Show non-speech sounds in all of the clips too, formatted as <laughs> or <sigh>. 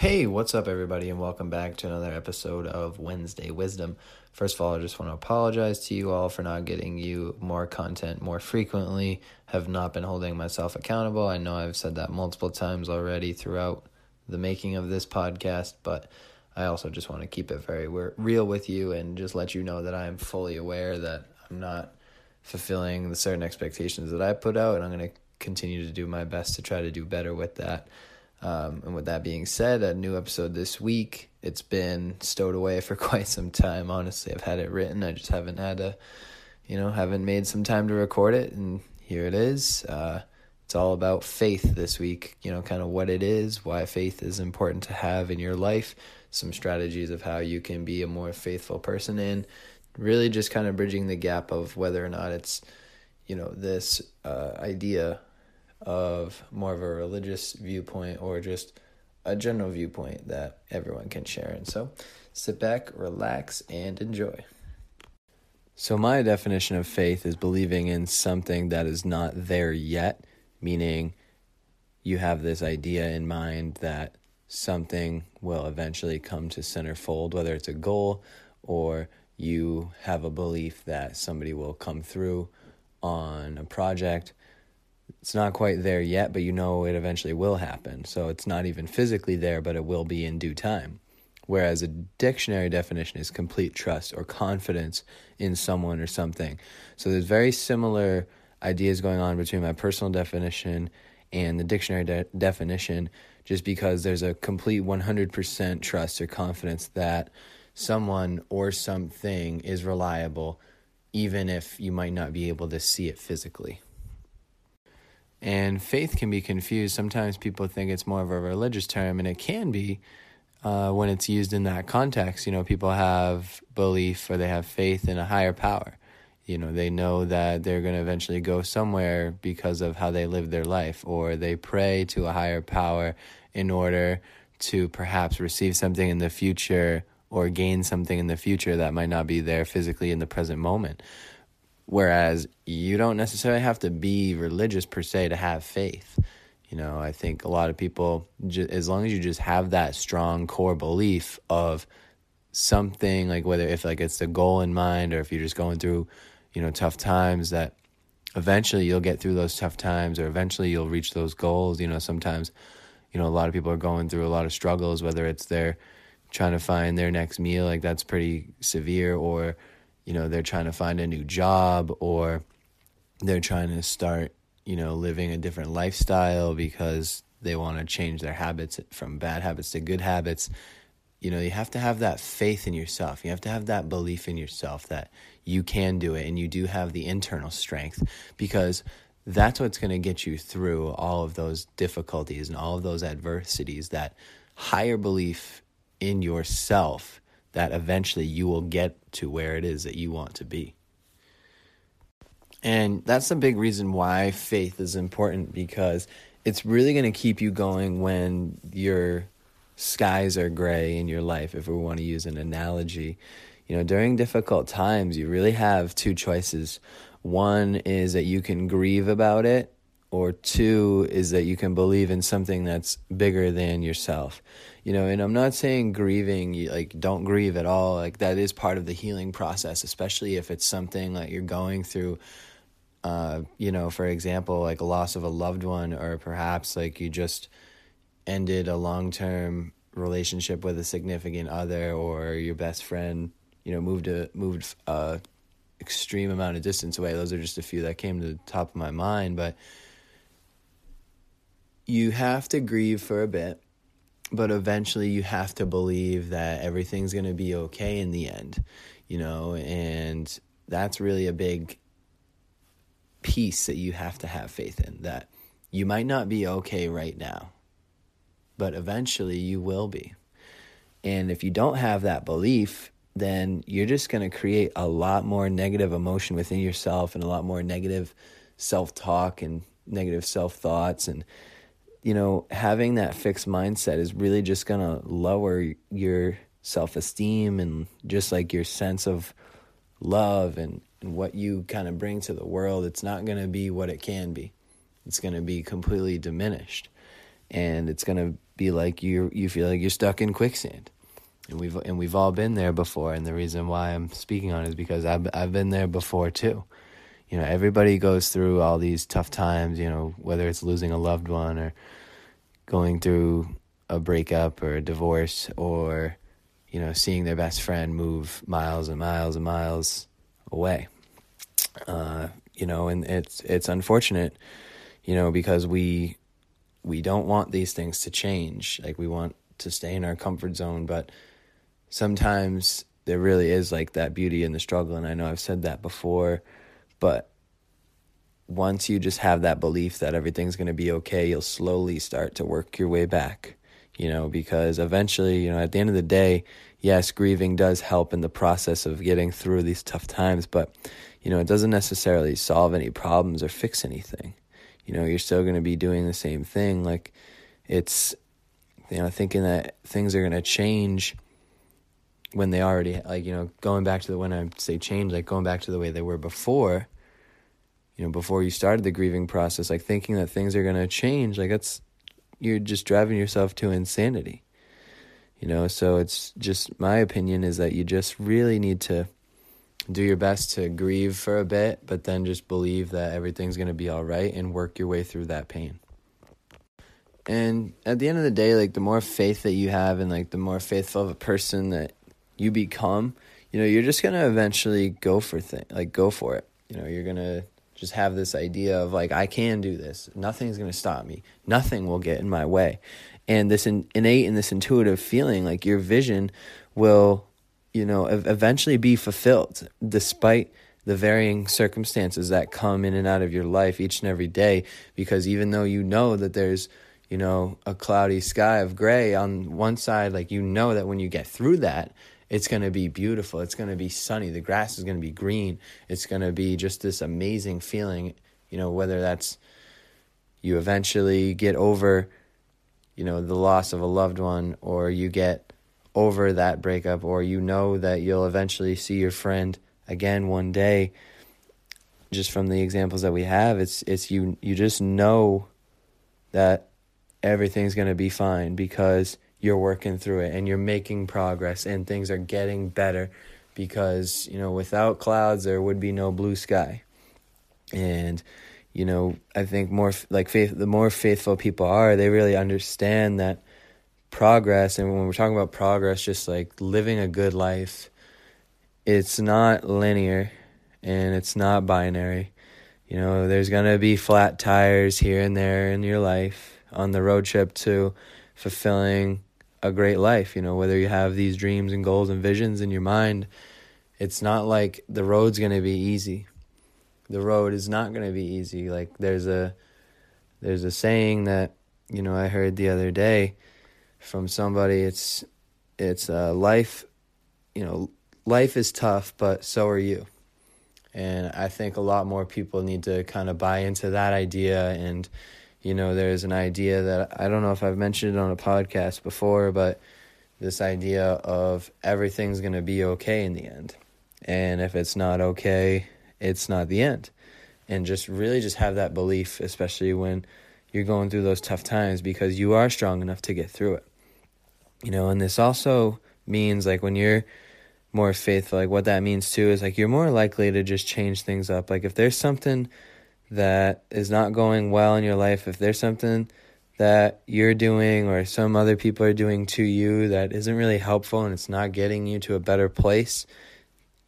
Hey, what's up, everybody, and welcome back to another episode of Wednesday Wisdom. First of all, I just want to apologize to you all for not getting you more content more frequently. Have not been holding myself accountable. I know I've said that multiple times already throughout the making of this podcast, but I also just want to keep it very real with you and just let you know that I am fully aware that I'm not fulfilling the certain expectations that I put out, and I'm going to continue to do my best to try to do better with that. Um, and with that being said, a new episode this week. It's been stowed away for <laughs> quite some time. Honestly, I've had it written. I just haven't had a, you know, haven't made some time to record it. And here it is. Uh, it's all about faith this week. You know, kind of what it is, why faith is important to have in your life, some strategies of how you can be a more faithful person, and really just kind of bridging the gap of whether or not it's, you know, this uh, idea of more of a religious viewpoint or just a general viewpoint that everyone can share. And so sit back, relax, and enjoy. So, my definition of faith is believing in something that is not there yet, meaning you have this idea in mind that something will eventually come to centerfold, whether it's a goal or you have a belief that somebody will come through on a project it's not quite there yet, but you know it eventually will happen. So it's not even physically there, but it will be in due time. Whereas a dictionary definition is complete trust or confidence in someone or something. So there's very similar ideas going on between my personal definition and the dictionary de- definition, just because there's a complete 100% trust or confidence that someone or something is reliable, even if you might not be able to see it physically. And faith can be confused. Sometimes people think it's more of a religious term, and it can be uh, when it's used in that context. You know, people have belief or they have faith in a higher power. You know, they know that they're going to eventually go somewhere because of how they live their life, or they pray to a higher power in order to perhaps receive something in the future or gain something in the future that might not be there physically in the present moment. Whereas you don't necessarily have to be religious per se to have faith. You know, I think a lot of people, as long as you just have that strong core belief of something, like whether if like it's the goal in mind or if you're just going through, you know, tough times, that eventually you'll get through those tough times or eventually you'll reach those goals. You know, sometimes, you know, a lot of people are going through a lot of struggles, whether it's they're trying to find their next meal, like that's pretty severe, or you know they're trying to find a new job or they're trying to start you know living a different lifestyle because they want to change their habits from bad habits to good habits. You know you have to have that faith in yourself. You have to have that belief in yourself that you can do it and you do have the internal strength because that's what's going to get you through all of those difficulties and all of those adversities that higher belief in yourself that eventually you will get to where it is that you want to be. And that's a big reason why faith is important because it's really going to keep you going when your skies are gray in your life, if we want to use an analogy. You know, during difficult times, you really have two choices. One is that you can grieve about it, or two is that you can believe in something that's bigger than yourself. You know and i'm not saying grieving like don't grieve at all. Like that is part of the healing process especially if it's something that you're going through uh, you know for example like a loss of a loved one or perhaps like you just ended a long-term relationship with a significant other or your best friend you know moved a moved a extreme amount of distance away. Those are just a few that came to the top of my mind but you have to grieve for a bit but eventually you have to believe that everything's going to be okay in the end, you know, and that's really a big piece that you have to have faith in that you might not be okay right now, but eventually you will be. And if you don't have that belief, then you're just going to create a lot more negative emotion within yourself and a lot more negative self talk and negative self thoughts and you know, having that fixed mindset is really just going to lower your self esteem and just like your sense of love and, and what you kind of bring to the world. It's not going to be what it can be, it's going to be completely diminished. And it's going to be like you you feel like you're stuck in quicksand. And we've and we've all been there before and the reason why I'm speaking on it is because I've I've been there before too. You know, everybody goes through all these tough times, you know, whether it's losing a loved one or going through a breakup or a divorce or you know, seeing their best friend move miles and miles and miles away. Uh, you know, and it's it's unfortunate, you know, because we we don't want these things to change. Like we want to stay in our comfort zone, but sometimes there really is like that beauty in the struggle and I know I've said that before, but once you just have that belief that everything's going to be okay, you'll slowly start to work your way back you know, because eventually, you know, at the end of the day, yes, grieving does help in the process of getting through these tough times, but, you know, it doesn't necessarily solve any problems or fix anything. You know, you're still going to be doing the same thing. Like, it's, you know, thinking that things are going to change when they already, like, you know, going back to the, when I say change, like going back to the way they were before, you know, before you started the grieving process, like thinking that things are going to change, like, that's, you're just driving yourself to insanity. You know, so it's just my opinion is that you just really need to do your best to grieve for a bit, but then just believe that everything's going to be all right and work your way through that pain. And at the end of the day, like the more faith that you have and like the more faithful of a person that you become, you know, you're just going to eventually go for thing, like go for it. You know, you're going to just have this idea of like I can do this. Nothing's going to stop me. Nothing will get in my way. And this in, innate and this intuitive feeling like your vision will you know eventually be fulfilled despite the varying circumstances that come in and out of your life each and every day because even though you know that there's you know a cloudy sky of gray on one side like you know that when you get through that it's going to be beautiful. It's going to be sunny. The grass is going to be green. It's going to be just this amazing feeling, you know, whether that's you eventually get over, you know, the loss of a loved one or you get over that breakup or you know that you'll eventually see your friend again one day just from the examples that we have it's it's you you just know that everything's going to be fine because you're working through it and you're making progress and things are getting better because you know without clouds there would be no blue sky. And you know i think more like faith the more faithful people are they really understand that progress. And when we're talking about progress just like living a good life it's not linear and it's not binary. You know there's going to be flat tires here and there in your life on the road trip to fulfilling a great life. You know, whether you have these dreams and goals and visions in your mind, it's not like the road's going to be easy. The road is not going to be easy. Like there's a there's a saying that you know I heard the other day from somebody. It's it's uh, life. You know, life is tough, but so are you. And I think a lot more people need to kind of buy into that idea and you know, there's an idea that I don't know if I've mentioned it on a podcast before, but this idea of everything's going to be okay in the end. And if it's not okay, it's not the end. And just really just have that belief, especially when you're going through those tough times, because you are strong enough to get through it. You know, and this also means like when you're more faithful, like what that means too is like you're more likely to just change things up. Like if there's something that is not going well in your life, if there's something that you're doing or some other people are doing to you that isn't really helpful and it's not getting you to a better place,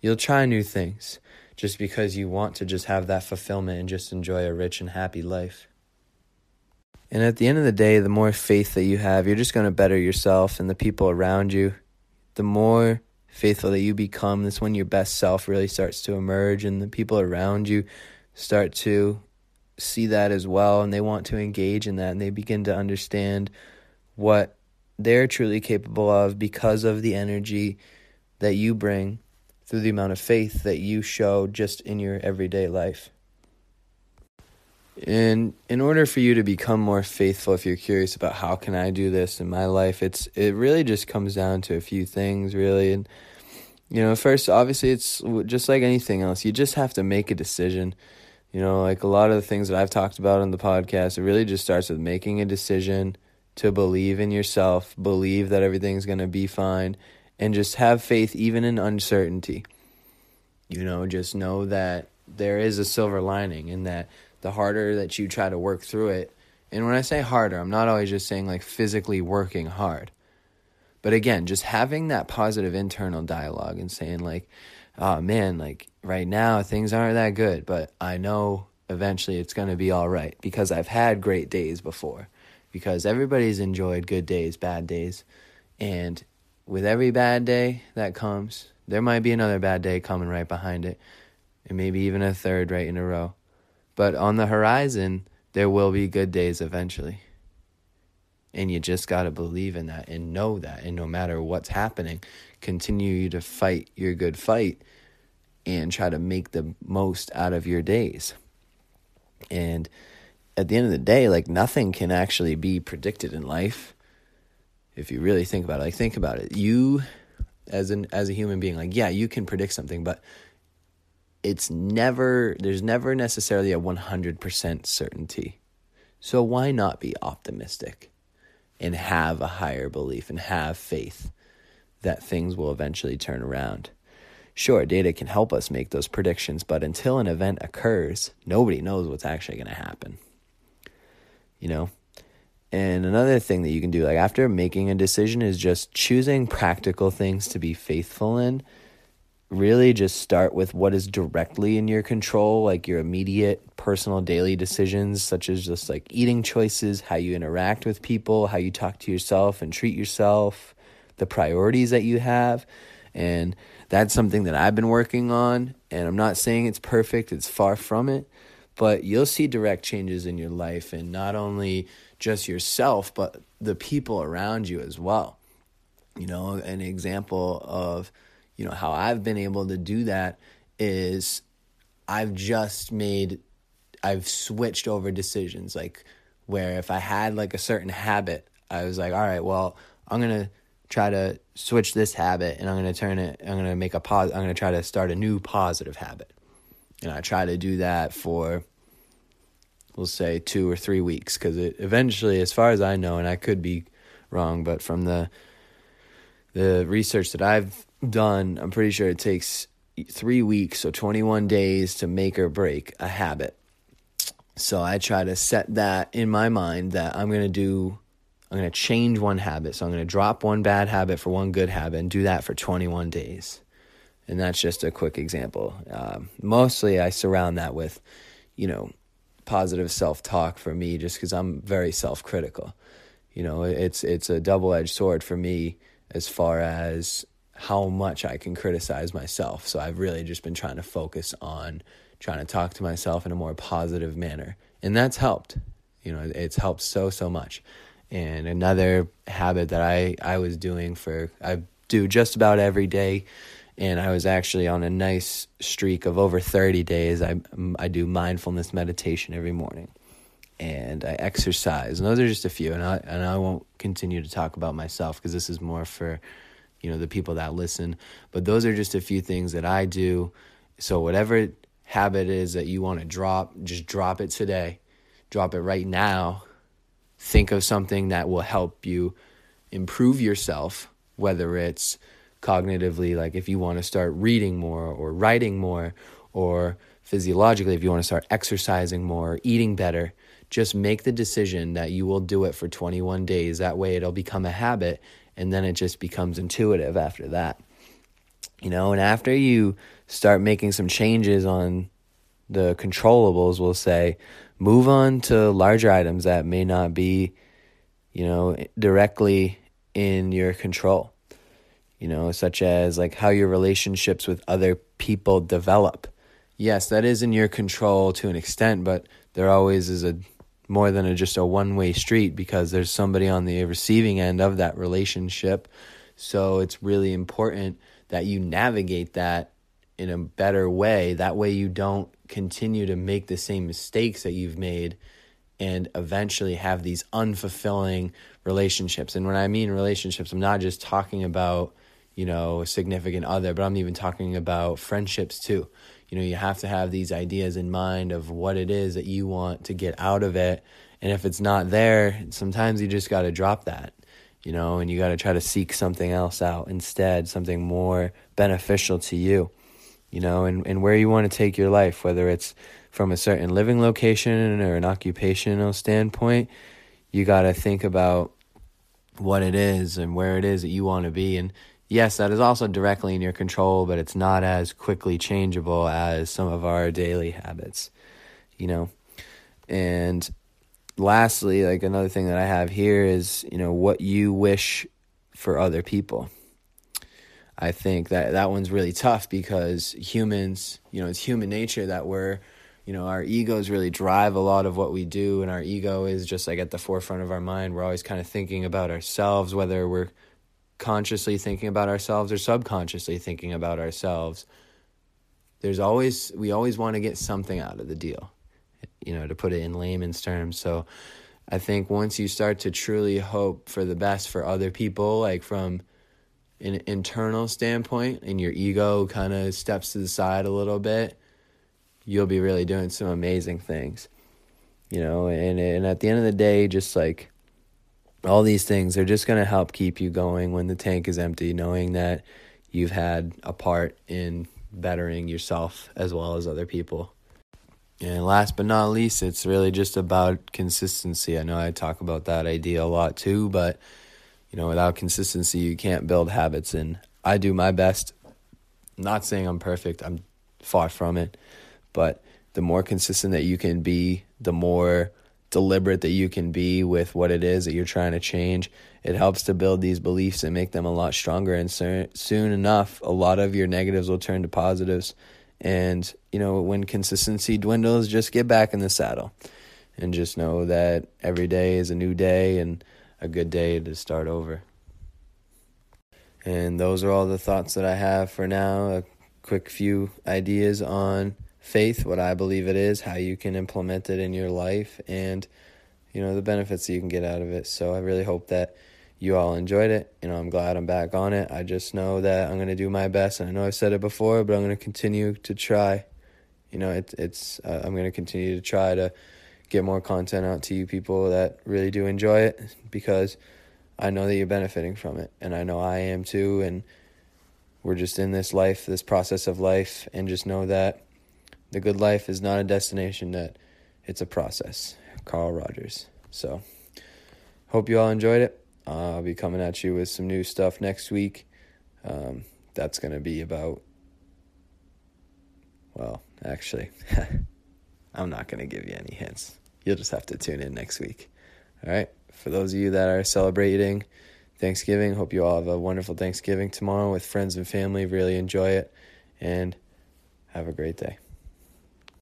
you'll try new things just because you want to just have that fulfillment and just enjoy a rich and happy life. And at the end of the day, the more faith that you have, you're just going to better yourself and the people around you. The more faithful that you become, that's when your best self really starts to emerge, and the people around you start to see that as well and they want to engage in that and they begin to understand what they're truly capable of because of the energy that you bring through the amount of faith that you show just in your everyday life. And in order for you to become more faithful, if you're curious about how can I do this in my life, it's it really just comes down to a few things, really. And you know, first, obviously, it's just like anything else. You just have to make a decision. You know, like a lot of the things that I've talked about on the podcast, it really just starts with making a decision to believe in yourself, believe that everything's going to be fine, and just have faith even in uncertainty. You know, just know that there is a silver lining and that the harder that you try to work through it, and when I say harder, I'm not always just saying like physically working hard. But again, just having that positive internal dialogue and saying like, oh man, like right now things aren't that good, but I know eventually it's going to be all right because I've had great days before. Because everybody's enjoyed good days, bad days. And with every bad day that comes, there might be another bad day coming right behind it, and maybe even a third right in a row. But on the horizon, there will be good days eventually. And you just got to believe in that and know that. And no matter what's happening, continue to fight your good fight and try to make the most out of your days. And at the end of the day, like nothing can actually be predicted in life. If you really think about it, like think about it. You as an as a human being, like yeah, you can predict something, but it's never there's never necessarily a 100% certainty. So why not be optimistic and have a higher belief and have faith that things will eventually turn around? Sure, data can help us make those predictions, but until an event occurs, nobody knows what's actually going to happen. You know? And another thing that you can do, like after making a decision, is just choosing practical things to be faithful in really just start with what is directly in your control, like your immediate personal daily decisions, such as just like eating choices, how you interact with people, how you talk to yourself and treat yourself, the priorities that you have. And that's something that I've been working on. And I'm not saying it's perfect, it's far from it, but you'll see direct changes in your life and not only just yourself, but the people around you as well. You know, an example of you know how I've been able to do that is I've just made I've switched over decisions. Like where if I had like a certain habit I was like all right well I'm going to try to switch this habit and I'm going to turn it I'm going to make a pause, I'm going to try to start a new positive habit. And I try to do that for we'll say 2 or 3 weeks cuz it eventually as far as I know and I could be wrong but from the the research that I've done, I'm pretty sure it takes three weeks, so 21 days to make or break a habit. So I try to set that in my mind that I'm going to do, I'm going to change one habit. So I'm going to drop one bad habit for one good habit and do that for 21 days. And that's just a quick example. Um, mostly I surround that with, you know, positive self talk for me just because I'm very self critical. You know, it's, it's a double edged sword for me as far as how much I can criticize myself. So I've really just been trying to focus on trying to talk to myself in a more positive manner. And that's helped. You know, it's helped so, so much. And another habit that I, I was doing for, I do just about every day. And I was actually on a nice streak of over 30 days. I, I do mindfulness meditation every morning and I exercise. And those are just a few. And I, and I won't continue to talk about myself because this is more for you know the people that listen but those are just a few things that i do so whatever habit is that you want to drop just drop it today drop it right now think of something that will help you improve yourself whether it's cognitively like if you want to start reading more or writing more or physiologically if you want to start exercising more eating better just make the decision that you will do it for 21 days that way it'll become a habit and then it just becomes intuitive after that. You know, and after you start making some changes on the controllables, we'll say, move on to larger items that may not be, you know, directly in your control. You know, such as like how your relationships with other people develop. Yes, that is in your control to an extent, but there always is a more than a, just a one way street because there's somebody on the receiving end of that relationship. So it's really important that you navigate that in a better way. That way, you don't continue to make the same mistakes that you've made and eventually have these unfulfilling relationships. And when I mean relationships, I'm not just talking about, you know, a significant other, but I'm even talking about friendships too you know you have to have these ideas in mind of what it is that you want to get out of it And if it's not there, sometimes you just got to drop that, you know, and you got to try to seek something else out instead, something more beneficial to you, you know, and, and where you want to take your life, whether it's from a certain living location or an occupational standpoint, you got to think about what it is and where it is that you want to be. And yes, that is also directly in your control, but it's not as quickly changeable as some of our daily habits, you know. And lastly, like another thing that I have here is, you know, what you wish for other people. I think that that one's really tough because humans, you know, it's human nature that we're, you know, our egos really drive a lot of what we do, and our ego is just like at the forefront of our mind. We're always kind of thinking about ourselves, whether we're consciously thinking about ourselves or subconsciously thinking about ourselves. There's always, we always want to get something out of the deal, you know, to put it in layman's terms. So I think once you start to truly hope for the best for other people, like from an internal standpoint, and your ego kind of steps to the side a little bit, you'll be really doing some amazing things. You know, and and at the end of the day, just like all these things are just going to help keep you going when the tank is empty, knowing that you've had a part in bettering yourself as well as other people. And last but not least, it's really just about consistency. I know I talk about that idea a lot too, but you know, without consistency, you can't build habits. And I do my best. I'm not saying I'm perfect. I'm far from it, but the more consistent that you can be, the more deliberate that you can be with what it is that you're trying to change. It helps to build these beliefs and make them a lot stronger. And soon enough, a lot of your negatives will turn to positives. And, you know, when consistency dwindles, just get back in the saddle and just know that every day is a new day and a good day to start over. And those are all the thoughts that I have for now. A quick few ideas on faith, what I believe it is, how you can implement it in your life, and you know the benefits that you can get out of it. So I really hope that you all enjoyed it. You know, I'm glad I'm back on it. I just know that I'm to do my best, and I know I've said it before, but I'm to continue to try. You know, it, it's uh, I'm to continue to try to get more content out to you people that really do enjoy it because I know that you're benefiting from it, and I know I am too, and we're just in this life, this process of life, and just know that the good life is not a destination, that it's a process. Carl Rogers. So, hope you all enjoyed it. I'll be coming at you with some new stuff next week. Um, that's going to be about, well, actually, <laughs> I'm not going to give you any hints. You'll just have to tune in next week. All right. For those of you that are celebrating Thanksgiving, hope you all have a wonderful Thanksgiving tomorrow with friends and family. Really enjoy it and have a great day.